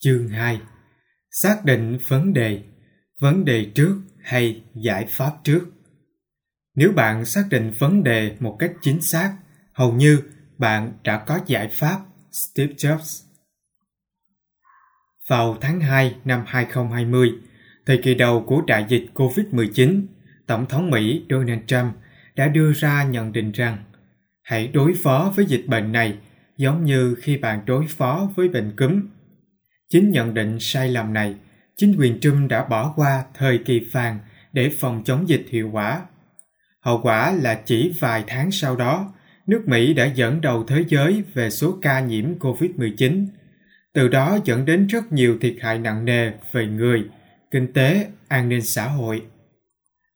Chương 2 Xác định vấn đề, vấn đề trước hay giải pháp trước. Nếu bạn xác định vấn đề một cách chính xác, hầu như bạn đã có giải pháp. Steve Jobs Vào tháng 2 năm 2020, thời kỳ đầu của đại dịch COVID-19, Tổng thống Mỹ Donald Trump đã đưa ra nhận định rằng hãy đối phó với dịch bệnh này giống như khi bạn đối phó với bệnh cúm. Chính nhận định sai lầm này, chính quyền Trump đã bỏ qua thời kỳ vàng để phòng chống dịch hiệu quả. Hậu quả là chỉ vài tháng sau đó, nước Mỹ đã dẫn đầu thế giới về số ca nhiễm COVID-19, từ đó dẫn đến rất nhiều thiệt hại nặng nề về người, kinh tế, an ninh xã hội.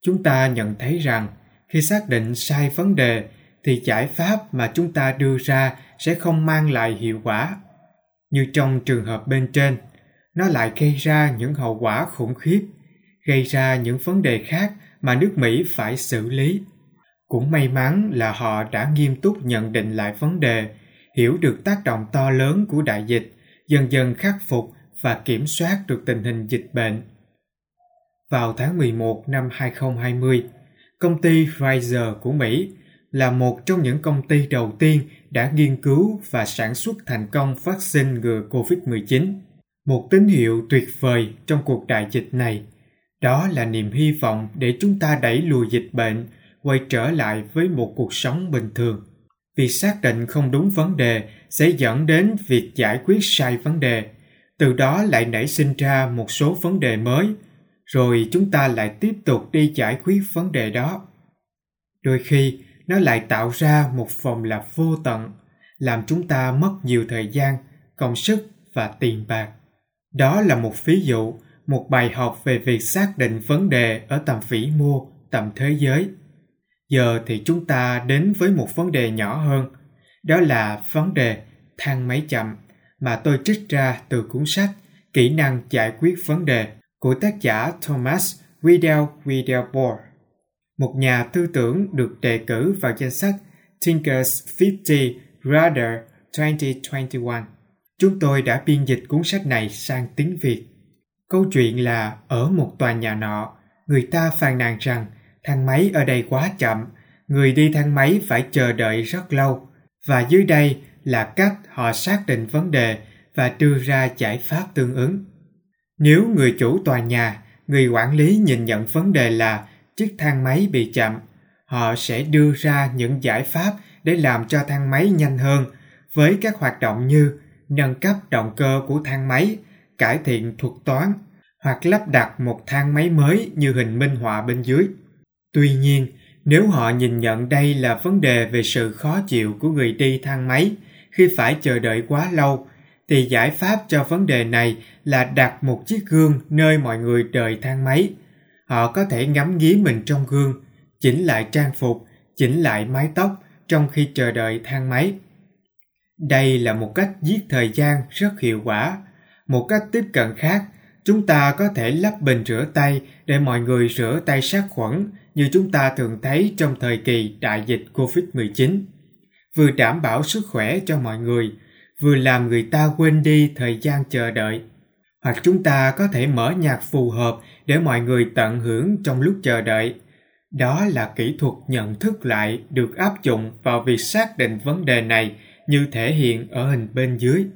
Chúng ta nhận thấy rằng khi xác định sai vấn đề thì giải pháp mà chúng ta đưa ra sẽ không mang lại hiệu quả. Như trong trường hợp bên trên, nó lại gây ra những hậu quả khủng khiếp, gây ra những vấn đề khác mà nước Mỹ phải xử lý. Cũng may mắn là họ đã nghiêm túc nhận định lại vấn đề, hiểu được tác động to lớn của đại dịch, dần dần khắc phục và kiểm soát được tình hình dịch bệnh. Vào tháng 11 năm 2020, công ty Pfizer của Mỹ là một trong những công ty đầu tiên đã nghiên cứu và sản xuất thành công vaccine ngừa COVID-19. Một tín hiệu tuyệt vời trong cuộc đại dịch này, đó là niềm hy vọng để chúng ta đẩy lùi dịch bệnh, quay trở lại với một cuộc sống bình thường. Việc xác định không đúng vấn đề sẽ dẫn đến việc giải quyết sai vấn đề, từ đó lại nảy sinh ra một số vấn đề mới, rồi chúng ta lại tiếp tục đi giải quyết vấn đề đó. Đôi khi, nó lại tạo ra một vòng lặp vô tận, làm chúng ta mất nhiều thời gian, công sức và tiền bạc. Đó là một ví dụ, một bài học về việc xác định vấn đề ở tầm vĩ mô, tầm thế giới. Giờ thì chúng ta đến với một vấn đề nhỏ hơn, đó là vấn đề thang máy chậm mà tôi trích ra từ cuốn sách Kỹ năng giải quyết vấn đề của tác giả Thomas Widell Riddellboard một nhà tư tưởng được đề cử vào danh sách Thinkers 50 Rather 2021. Chúng tôi đã biên dịch cuốn sách này sang tiếng Việt. Câu chuyện là ở một tòa nhà nọ, người ta phàn nàn rằng thang máy ở đây quá chậm, người đi thang máy phải chờ đợi rất lâu. Và dưới đây là cách họ xác định vấn đề và đưa ra giải pháp tương ứng. Nếu người chủ tòa nhà, người quản lý nhìn nhận vấn đề là chiếc thang máy bị chậm, họ sẽ đưa ra những giải pháp để làm cho thang máy nhanh hơn. Với các hoạt động như nâng cấp động cơ của thang máy, cải thiện thuật toán hoặc lắp đặt một thang máy mới như hình minh họa bên dưới. Tuy nhiên, nếu họ nhìn nhận đây là vấn đề về sự khó chịu của người đi thang máy khi phải chờ đợi quá lâu, thì giải pháp cho vấn đề này là đặt một chiếc gương nơi mọi người đợi thang máy. Họ có thể ngắm nghía mình trong gương, chỉnh lại trang phục, chỉnh lại mái tóc trong khi chờ đợi thang máy. Đây là một cách giết thời gian rất hiệu quả. Một cách tiếp cận khác, chúng ta có thể lắp bình rửa tay để mọi người rửa tay sát khuẩn như chúng ta thường thấy trong thời kỳ đại dịch COVID-19. Vừa đảm bảo sức khỏe cho mọi người, vừa làm người ta quên đi thời gian chờ đợi hoặc chúng ta có thể mở nhạc phù hợp để mọi người tận hưởng trong lúc chờ đợi. Đó là kỹ thuật nhận thức lại được áp dụng vào việc xác định vấn đề này như thể hiện ở hình bên dưới.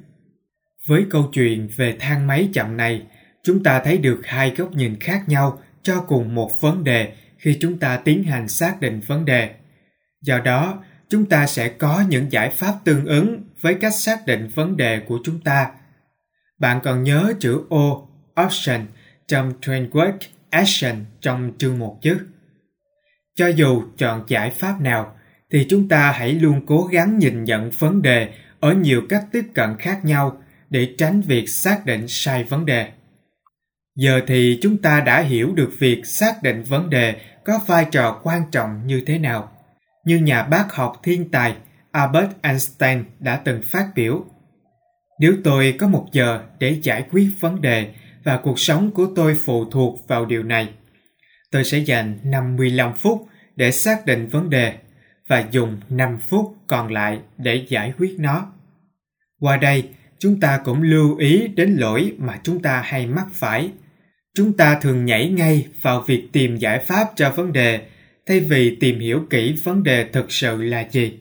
Với câu chuyện về thang máy chậm này, chúng ta thấy được hai góc nhìn khác nhau cho cùng một vấn đề khi chúng ta tiến hành xác định vấn đề. Do đó, chúng ta sẽ có những giải pháp tương ứng với cách xác định vấn đề của chúng ta bạn còn nhớ chữ O option trong framework Action trong chương một chứ? Cho dù chọn giải pháp nào, thì chúng ta hãy luôn cố gắng nhìn nhận vấn đề ở nhiều cách tiếp cận khác nhau để tránh việc xác định sai vấn đề. Giờ thì chúng ta đã hiểu được việc xác định vấn đề có vai trò quan trọng như thế nào. Như nhà bác học thiên tài Albert Einstein đã từng phát biểu nếu tôi có một giờ để giải quyết vấn đề và cuộc sống của tôi phụ thuộc vào điều này, tôi sẽ dành 55 phút để xác định vấn đề và dùng 5 phút còn lại để giải quyết nó. Qua đây, chúng ta cũng lưu ý đến lỗi mà chúng ta hay mắc phải. Chúng ta thường nhảy ngay vào việc tìm giải pháp cho vấn đề thay vì tìm hiểu kỹ vấn đề thực sự là gì.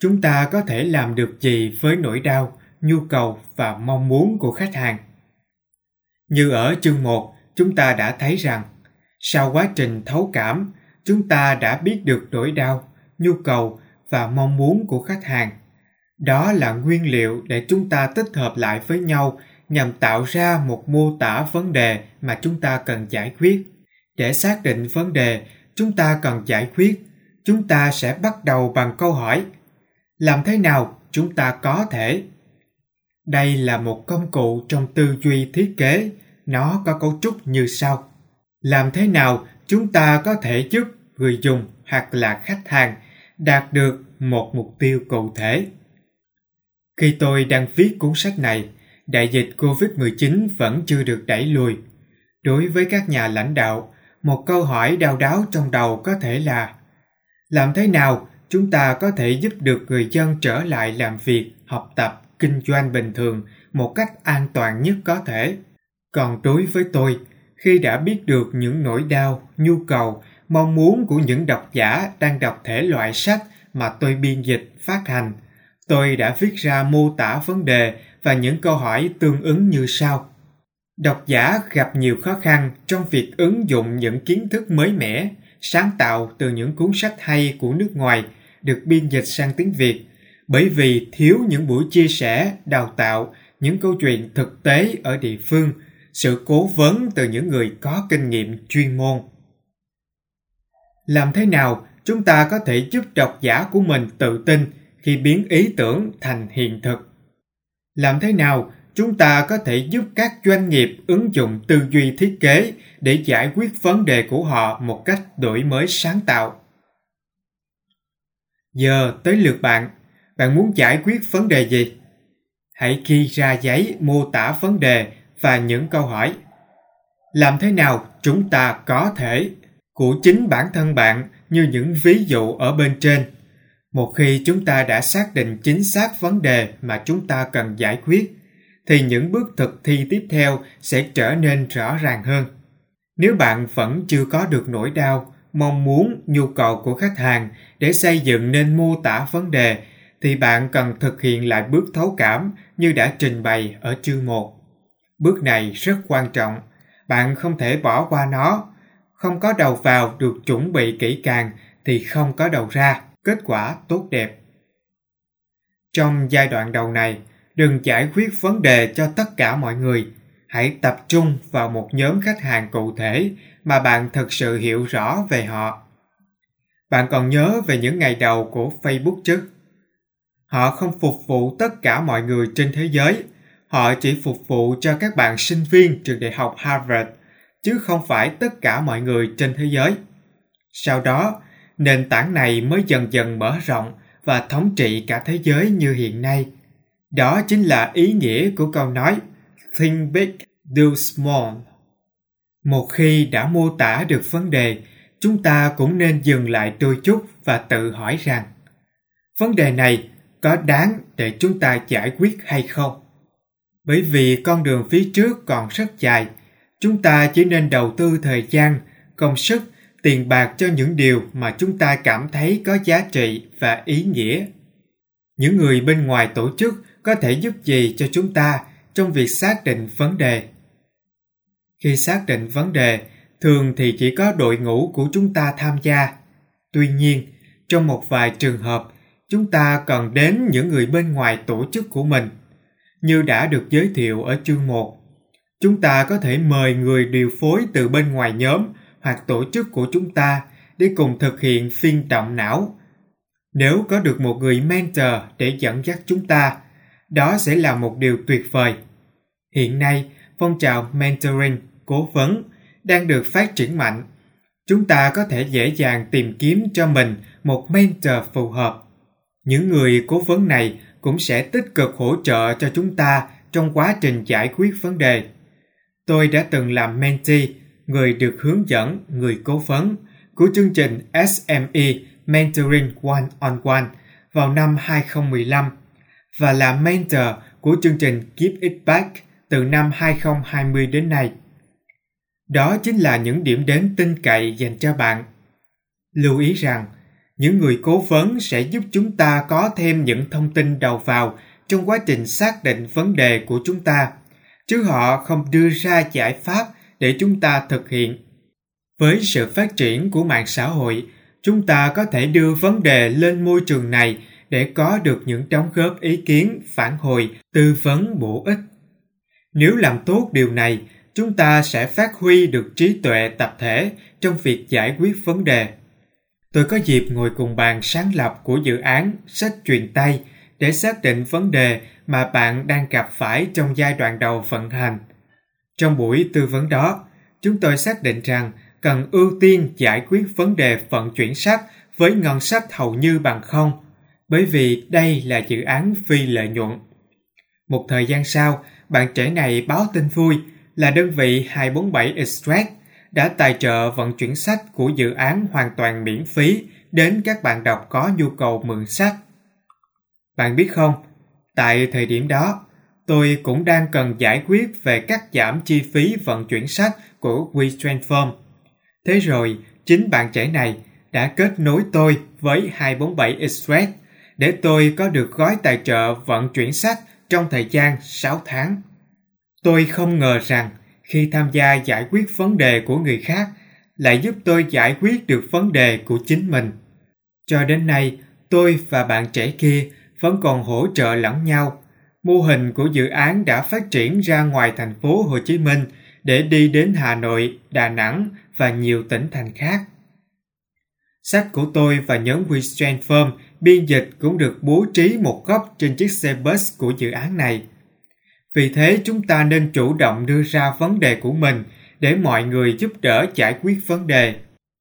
Chúng ta có thể làm được gì với nỗi đau, nhu cầu và mong muốn của khách hàng? Như ở chương 1, chúng ta đã thấy rằng sau quá trình thấu cảm, chúng ta đã biết được nỗi đau, nhu cầu và mong muốn của khách hàng. Đó là nguyên liệu để chúng ta tích hợp lại với nhau nhằm tạo ra một mô tả vấn đề mà chúng ta cần giải quyết. Để xác định vấn đề chúng ta cần giải quyết, chúng ta sẽ bắt đầu bằng câu hỏi: làm thế nào chúng ta có thể? Đây là một công cụ trong tư duy thiết kế, nó có cấu trúc như sau làm thế nào chúng ta có thể giúp người dùng hoặc là khách hàng đạt được một mục tiêu cụ thể. Khi tôi đang viết cuốn sách này, đại dịch COVID-19 vẫn chưa được đẩy lùi. Đối với các nhà lãnh đạo, một câu hỏi đau đáo trong đầu có thể là làm thế nào chúng ta có thể giúp được người dân trở lại làm việc, học tập, kinh doanh bình thường một cách an toàn nhất có thể. Còn đối với tôi, khi đã biết được những nỗi đau, nhu cầu, mong muốn của những độc giả đang đọc thể loại sách mà tôi biên dịch, phát hành. Tôi đã viết ra mô tả vấn đề và những câu hỏi tương ứng như sau. Độc giả gặp nhiều khó khăn trong việc ứng dụng những kiến thức mới mẻ, sáng tạo từ những cuốn sách hay của nước ngoài được biên dịch sang tiếng Việt bởi vì thiếu những buổi chia sẻ, đào tạo, những câu chuyện thực tế ở địa phương – sự cố vấn từ những người có kinh nghiệm chuyên môn. Làm thế nào chúng ta có thể giúp độc giả của mình tự tin khi biến ý tưởng thành hiện thực? Làm thế nào chúng ta có thể giúp các doanh nghiệp ứng dụng tư duy thiết kế để giải quyết vấn đề của họ một cách đổi mới sáng tạo? Giờ tới lượt bạn, bạn muốn giải quyết vấn đề gì? Hãy ghi ra giấy mô tả vấn đề và những câu hỏi. Làm thế nào chúng ta có thể của chính bản thân bạn như những ví dụ ở bên trên? Một khi chúng ta đã xác định chính xác vấn đề mà chúng ta cần giải quyết, thì những bước thực thi tiếp theo sẽ trở nên rõ ràng hơn. Nếu bạn vẫn chưa có được nỗi đau, mong muốn nhu cầu của khách hàng để xây dựng nên mô tả vấn đề thì bạn cần thực hiện lại bước thấu cảm như đã trình bày ở chương 1. Bước này rất quan trọng, bạn không thể bỏ qua nó. Không có đầu vào được chuẩn bị kỹ càng thì không có đầu ra, kết quả tốt đẹp. Trong giai đoạn đầu này, đừng giải quyết vấn đề cho tất cả mọi người. Hãy tập trung vào một nhóm khách hàng cụ thể mà bạn thực sự hiểu rõ về họ. Bạn còn nhớ về những ngày đầu của Facebook chứ? Họ không phục vụ tất cả mọi người trên thế giới – Họ chỉ phục vụ cho các bạn sinh viên trường đại học Harvard, chứ không phải tất cả mọi người trên thế giới. Sau đó, nền tảng này mới dần dần mở rộng và thống trị cả thế giới như hiện nay. Đó chính là ý nghĩa của câu nói Think big, do small. Một khi đã mô tả được vấn đề, chúng ta cũng nên dừng lại đôi chút và tự hỏi rằng vấn đề này có đáng để chúng ta giải quyết hay không? Bởi vì con đường phía trước còn rất dài, chúng ta chỉ nên đầu tư thời gian, công sức, tiền bạc cho những điều mà chúng ta cảm thấy có giá trị và ý nghĩa. Những người bên ngoài tổ chức có thể giúp gì cho chúng ta trong việc xác định vấn đề? Khi xác định vấn đề, thường thì chỉ có đội ngũ của chúng ta tham gia. Tuy nhiên, trong một vài trường hợp, chúng ta cần đến những người bên ngoài tổ chức của mình – như đã được giới thiệu ở chương 1. Chúng ta có thể mời người điều phối từ bên ngoài nhóm hoặc tổ chức của chúng ta để cùng thực hiện phiên trọng não. Nếu có được một người mentor để dẫn dắt chúng ta, đó sẽ là một điều tuyệt vời. Hiện nay, phong trào mentoring, cố vấn đang được phát triển mạnh. Chúng ta có thể dễ dàng tìm kiếm cho mình một mentor phù hợp. Những người cố vấn này cũng sẽ tích cực hỗ trợ cho chúng ta trong quá trình giải quyết vấn đề. Tôi đã từng làm mentee, người được hướng dẫn, người cố vấn của chương trình SME Mentoring One on One vào năm 2015 và là mentor của chương trình Keep It Back từ năm 2020 đến nay. Đó chính là những điểm đến tin cậy dành cho bạn. Lưu ý rằng, những người cố vấn sẽ giúp chúng ta có thêm những thông tin đầu vào trong quá trình xác định vấn đề của chúng ta, chứ họ không đưa ra giải pháp để chúng ta thực hiện. Với sự phát triển của mạng xã hội, chúng ta có thể đưa vấn đề lên môi trường này để có được những đóng góp ý kiến, phản hồi, tư vấn bổ ích. Nếu làm tốt điều này, chúng ta sẽ phát huy được trí tuệ tập thể trong việc giải quyết vấn đề. Tôi có dịp ngồi cùng bàn sáng lập của dự án sách truyền tay để xác định vấn đề mà bạn đang gặp phải trong giai đoạn đầu vận hành. Trong buổi tư vấn đó, chúng tôi xác định rằng cần ưu tiên giải quyết vấn đề vận chuyển sách với ngân sách hầu như bằng không, bởi vì đây là dự án phi lợi nhuận. Một thời gian sau, bạn trẻ này báo tin vui là đơn vị 247 Extract đã tài trợ vận chuyển sách của dự án hoàn toàn miễn phí đến các bạn đọc có nhu cầu mượn sách. Bạn biết không, tại thời điểm đó, tôi cũng đang cần giải quyết về cắt giảm chi phí vận chuyển sách của WeTransform. Thế rồi, chính bạn trẻ này đã kết nối tôi với 247 Express để tôi có được gói tài trợ vận chuyển sách trong thời gian 6 tháng. Tôi không ngờ rằng khi tham gia giải quyết vấn đề của người khác lại giúp tôi giải quyết được vấn đề của chính mình. Cho đến nay, tôi và bạn trẻ kia vẫn còn hỗ trợ lẫn nhau. Mô hình của dự án đã phát triển ra ngoài thành phố Hồ Chí Minh để đi đến Hà Nội, Đà Nẵng và nhiều tỉnh thành khác. Sách của tôi và nhóm WeStrand Firm biên dịch cũng được bố trí một góc trên chiếc xe bus của dự án này. Vì thế chúng ta nên chủ động đưa ra vấn đề của mình để mọi người giúp đỡ giải quyết vấn đề.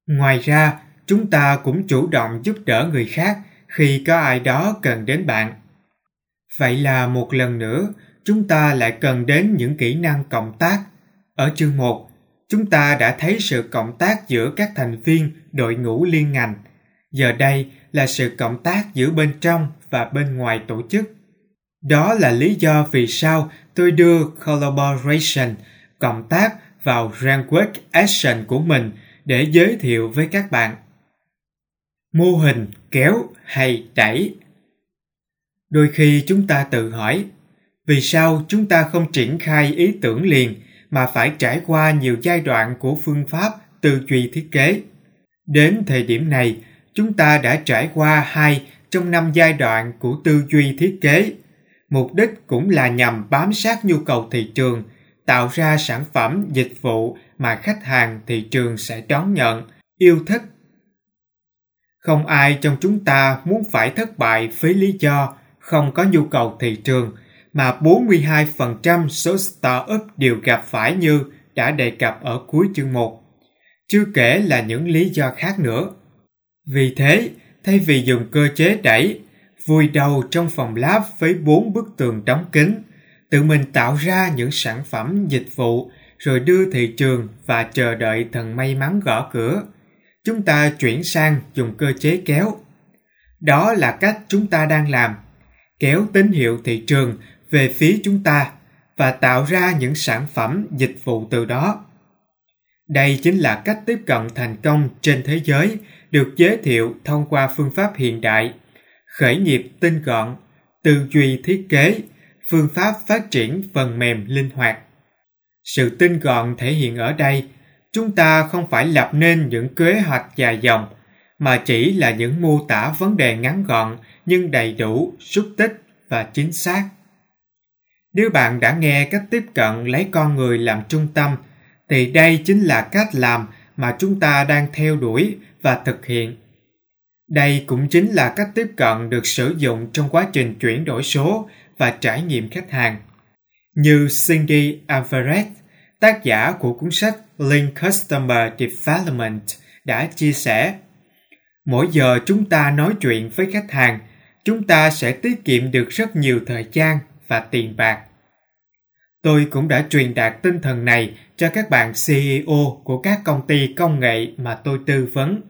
Ngoài ra, chúng ta cũng chủ động giúp đỡ người khác khi có ai đó cần đến bạn. Vậy là một lần nữa, chúng ta lại cần đến những kỹ năng cộng tác. Ở chương 1, chúng ta đã thấy sự cộng tác giữa các thành viên đội ngũ liên ngành. Giờ đây là sự cộng tác giữa bên trong và bên ngoài tổ chức. Đó là lý do vì sao tôi đưa collaboration, cộng tác vào Rankwek Action của mình để giới thiệu với các bạn. Mô hình kéo hay đẩy Đôi khi chúng ta tự hỏi, vì sao chúng ta không triển khai ý tưởng liền mà phải trải qua nhiều giai đoạn của phương pháp tư duy thiết kế? Đến thời điểm này, chúng ta đã trải qua hai trong năm giai đoạn của tư duy thiết kế – mục đích cũng là nhằm bám sát nhu cầu thị trường, tạo ra sản phẩm, dịch vụ mà khách hàng thị trường sẽ đón nhận, yêu thích. Không ai trong chúng ta muốn phải thất bại với lý do không có nhu cầu thị trường mà 42% số startup đều gặp phải như đã đề cập ở cuối chương 1. Chưa kể là những lý do khác nữa. Vì thế, thay vì dùng cơ chế đẩy vùi đầu trong phòng lab với bốn bức tường đóng kín, tự mình tạo ra những sản phẩm dịch vụ rồi đưa thị trường và chờ đợi thần may mắn gõ cửa. Chúng ta chuyển sang dùng cơ chế kéo. Đó là cách chúng ta đang làm. Kéo tín hiệu thị trường về phía chúng ta và tạo ra những sản phẩm dịch vụ từ đó. Đây chính là cách tiếp cận thành công trên thế giới được giới thiệu thông qua phương pháp hiện đại khởi nghiệp tinh gọn, tư duy thiết kế, phương pháp phát triển phần mềm linh hoạt. Sự tinh gọn thể hiện ở đây, chúng ta không phải lập nên những kế hoạch dài dòng, mà chỉ là những mô tả vấn đề ngắn gọn nhưng đầy đủ, xúc tích và chính xác. Nếu bạn đã nghe cách tiếp cận lấy con người làm trung tâm, thì đây chính là cách làm mà chúng ta đang theo đuổi và thực hiện đây cũng chính là cách tiếp cận được sử dụng trong quá trình chuyển đổi số và trải nghiệm khách hàng. Như Cindy Alvarez, tác giả của cuốn sách Lean Customer Development đã chia sẻ, mỗi giờ chúng ta nói chuyện với khách hàng, chúng ta sẽ tiết kiệm được rất nhiều thời gian và tiền bạc. Tôi cũng đã truyền đạt tinh thần này cho các bạn CEO của các công ty công nghệ mà tôi tư vấn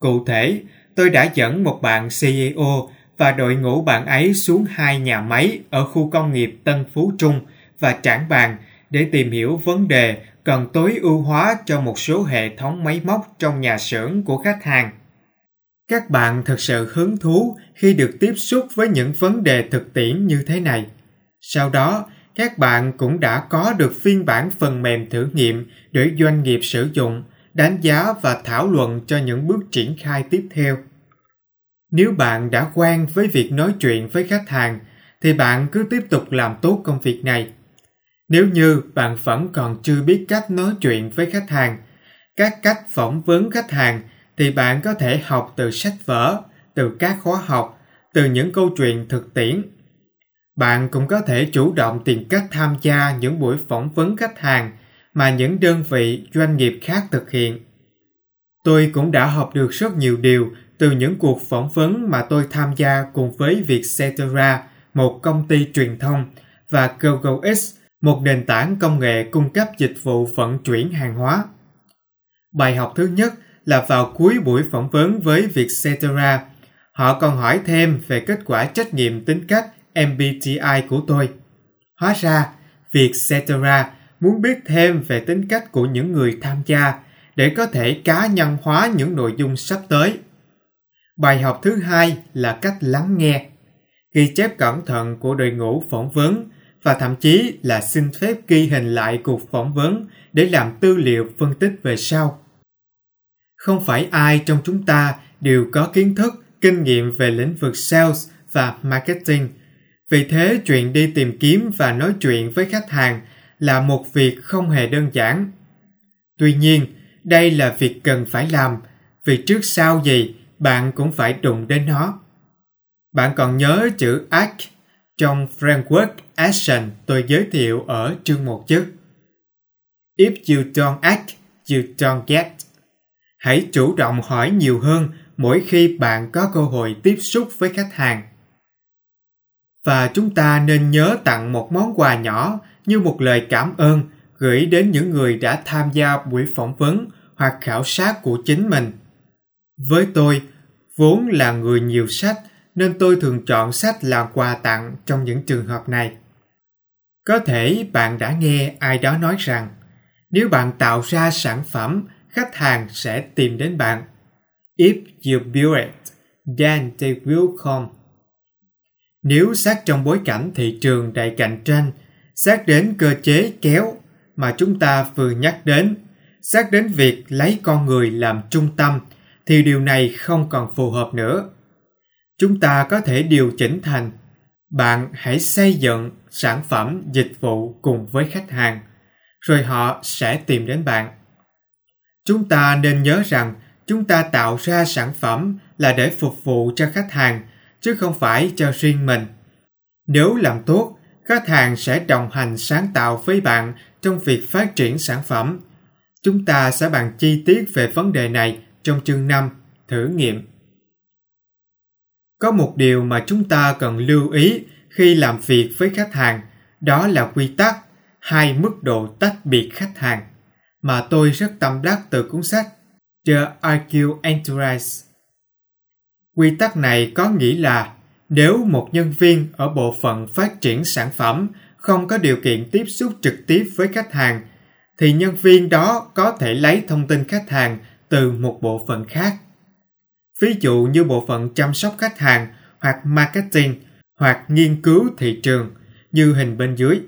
Cụ thể, tôi đã dẫn một bạn CEO và đội ngũ bạn ấy xuống hai nhà máy ở khu công nghiệp Tân Phú Trung và Trảng Bàng để tìm hiểu vấn đề cần tối ưu hóa cho một số hệ thống máy móc trong nhà xưởng của khách hàng. Các bạn thật sự hứng thú khi được tiếp xúc với những vấn đề thực tiễn như thế này. Sau đó, các bạn cũng đã có được phiên bản phần mềm thử nghiệm để doanh nghiệp sử dụng, đánh giá và thảo luận cho những bước triển khai tiếp theo. Nếu bạn đã quen với việc nói chuyện với khách hàng thì bạn cứ tiếp tục làm tốt công việc này. Nếu như bạn vẫn còn chưa biết cách nói chuyện với khách hàng, các cách phỏng vấn khách hàng thì bạn có thể học từ sách vở, từ các khóa học, từ những câu chuyện thực tiễn. Bạn cũng có thể chủ động tìm cách tham gia những buổi phỏng vấn khách hàng mà những đơn vị doanh nghiệp khác thực hiện. Tôi cũng đã học được rất nhiều điều từ những cuộc phỏng vấn mà tôi tham gia cùng với Vietcetera, một công ty truyền thông, và GoGoX, một nền tảng công nghệ cung cấp dịch vụ vận chuyển hàng hóa. Bài học thứ nhất là vào cuối buổi phỏng vấn với Vietcetera, họ còn hỏi thêm về kết quả trách nhiệm tính cách MBTI của tôi. Hóa ra, Vietcetera muốn biết thêm về tính cách của những người tham gia để có thể cá nhân hóa những nội dung sắp tới. Bài học thứ hai là cách lắng nghe. Ghi chép cẩn thận của đội ngũ phỏng vấn và thậm chí là xin phép ghi hình lại cuộc phỏng vấn để làm tư liệu phân tích về sau. Không phải ai trong chúng ta đều có kiến thức, kinh nghiệm về lĩnh vực sales và marketing. Vì thế, chuyện đi tìm kiếm và nói chuyện với khách hàng là một việc không hề đơn giản. Tuy nhiên, đây là việc cần phải làm, vì trước sau gì bạn cũng phải đụng đến nó. Bạn còn nhớ chữ act trong framework action tôi giới thiệu ở chương 1 chứ? If you don't act, you don't get. Hãy chủ động hỏi nhiều hơn mỗi khi bạn có cơ hội tiếp xúc với khách hàng. Và chúng ta nên nhớ tặng một món quà nhỏ như một lời cảm ơn gửi đến những người đã tham gia buổi phỏng vấn hoặc khảo sát của chính mình. Với tôi, vốn là người nhiều sách nên tôi thường chọn sách làm quà tặng trong những trường hợp này. Có thể bạn đã nghe ai đó nói rằng nếu bạn tạo ra sản phẩm, khách hàng sẽ tìm đến bạn. If you build it, then they will come. Nếu xét trong bối cảnh thị trường đầy cạnh tranh, xét đến cơ chế kéo mà chúng ta vừa nhắc đến, xét đến việc lấy con người làm trung tâm thì điều này không còn phù hợp nữa. Chúng ta có thể điều chỉnh thành bạn hãy xây dựng sản phẩm dịch vụ cùng với khách hàng rồi họ sẽ tìm đến bạn chúng ta nên nhớ rằng chúng ta tạo ra sản phẩm là để phục vụ cho khách hàng chứ không phải cho riêng mình nếu làm tốt khách hàng sẽ đồng hành sáng tạo với bạn trong việc phát triển sản phẩm chúng ta sẽ bàn chi tiết về vấn đề này trong chương 5 thử nghiệm có một điều mà chúng ta cần lưu ý khi làm việc với khách hàng, đó là quy tắc hai mức độ tách biệt khách hàng, mà tôi rất tâm đắc từ cuốn sách The IQ Enterprise. Quy tắc này có nghĩa là nếu một nhân viên ở bộ phận phát triển sản phẩm không có điều kiện tiếp xúc trực tiếp với khách hàng, thì nhân viên đó có thể lấy thông tin khách hàng từ một bộ phận khác. Ví dụ như bộ phận chăm sóc khách hàng hoặc marketing hoặc nghiên cứu thị trường, như hình bên dưới.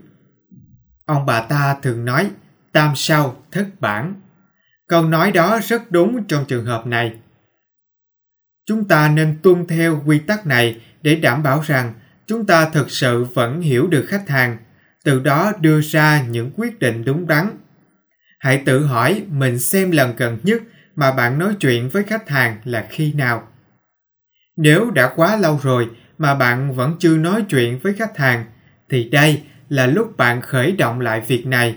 Ông bà ta thường nói, tam sao, thất bản. Câu nói đó rất đúng trong trường hợp này. Chúng ta nên tuân theo quy tắc này để đảm bảo rằng chúng ta thực sự vẫn hiểu được khách hàng, từ đó đưa ra những quyết định đúng đắn. Hãy tự hỏi mình xem lần gần nhất mà bạn nói chuyện với khách hàng là khi nào. Nếu đã quá lâu rồi mà bạn vẫn chưa nói chuyện với khách hàng thì đây là lúc bạn khởi động lại việc này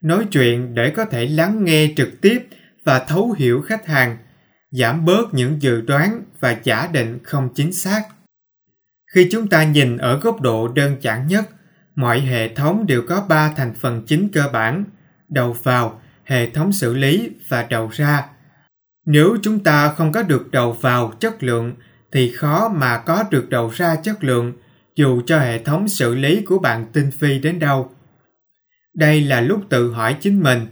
nói chuyện để có thể lắng nghe trực tiếp và thấu hiểu khách hàng giảm bớt những dự đoán và giả định không chính xác khi chúng ta nhìn ở góc độ đơn giản nhất mọi hệ thống đều có ba thành phần chính cơ bản đầu vào hệ thống xử lý và đầu ra nếu chúng ta không có được đầu vào chất lượng thì khó mà có được đầu ra chất lượng dù cho hệ thống xử lý của bạn tinh vi đến đâu. Đây là lúc tự hỏi chính mình,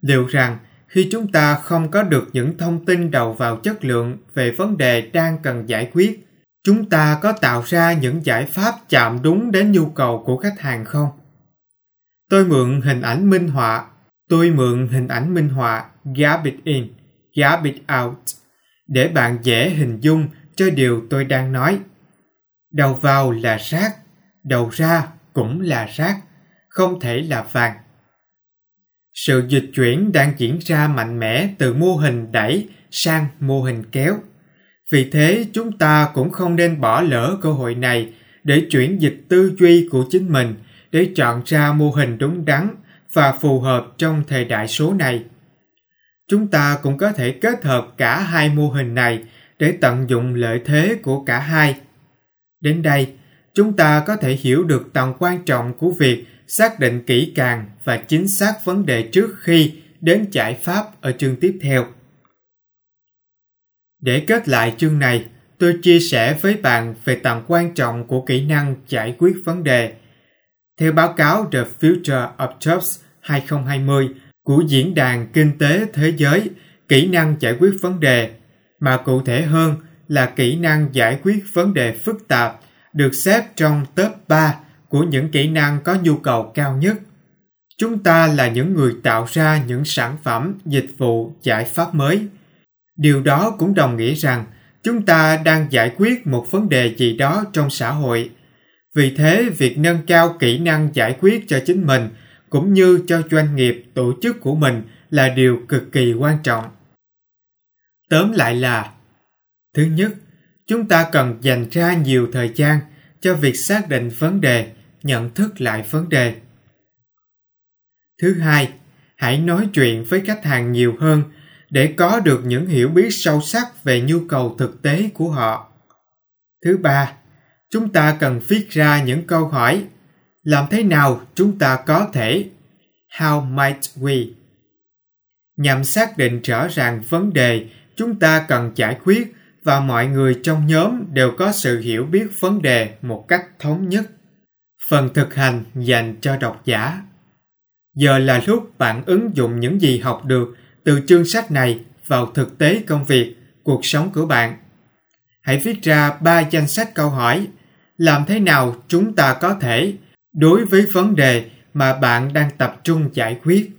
liệu rằng khi chúng ta không có được những thông tin đầu vào chất lượng về vấn đề đang cần giải quyết, chúng ta có tạo ra những giải pháp chạm đúng đến nhu cầu của khách hàng không? Tôi mượn hình ảnh minh họa, tôi mượn hình ảnh minh họa garbage in, garbage out để bạn dễ hình dung cho điều tôi đang nói. Đầu vào là rác, đầu ra cũng là rác, không thể là vàng. Sự dịch chuyển đang diễn ra mạnh mẽ từ mô hình đẩy sang mô hình kéo. Vì thế chúng ta cũng không nên bỏ lỡ cơ hội này để chuyển dịch tư duy của chính mình để chọn ra mô hình đúng đắn và phù hợp trong thời đại số này. Chúng ta cũng có thể kết hợp cả hai mô hình này để tận dụng lợi thế của cả hai. Đến đây, chúng ta có thể hiểu được tầm quan trọng của việc xác định kỹ càng và chính xác vấn đề trước khi đến giải pháp ở chương tiếp theo. Để kết lại chương này, tôi chia sẻ với bạn về tầm quan trọng của kỹ năng giải quyết vấn đề. Theo báo cáo The Future of Jobs 2020 của Diễn đàn Kinh tế Thế giới, kỹ năng giải quyết vấn đề, mà cụ thể hơn là kỹ năng giải quyết vấn đề phức tạp, được xếp trong top 3 của những kỹ năng có nhu cầu cao nhất. Chúng ta là những người tạo ra những sản phẩm, dịch vụ, giải pháp mới. Điều đó cũng đồng nghĩa rằng chúng ta đang giải quyết một vấn đề gì đó trong xã hội. Vì thế, việc nâng cao kỹ năng giải quyết cho chính mình cũng như cho doanh nghiệp, tổ chức của mình là điều cực kỳ quan trọng. Tóm lại là Thứ nhất, chúng ta cần dành ra nhiều thời gian cho việc xác định vấn đề nhận thức lại vấn đề. Thứ hai, hãy nói chuyện với khách hàng nhiều hơn để có được những hiểu biết sâu sắc về nhu cầu thực tế của họ. Thứ ba, chúng ta cần viết ra những câu hỏi làm thế nào chúng ta có thể how might we nhằm xác định rõ ràng vấn đề chúng ta cần giải quyết và mọi người trong nhóm đều có sự hiểu biết vấn đề một cách thống nhất Phần thực hành dành cho độc giả. Giờ là lúc bạn ứng dụng những gì học được từ chương sách này vào thực tế công việc, cuộc sống của bạn. Hãy viết ra ba danh sách câu hỏi làm thế nào chúng ta có thể đối với vấn đề mà bạn đang tập trung giải quyết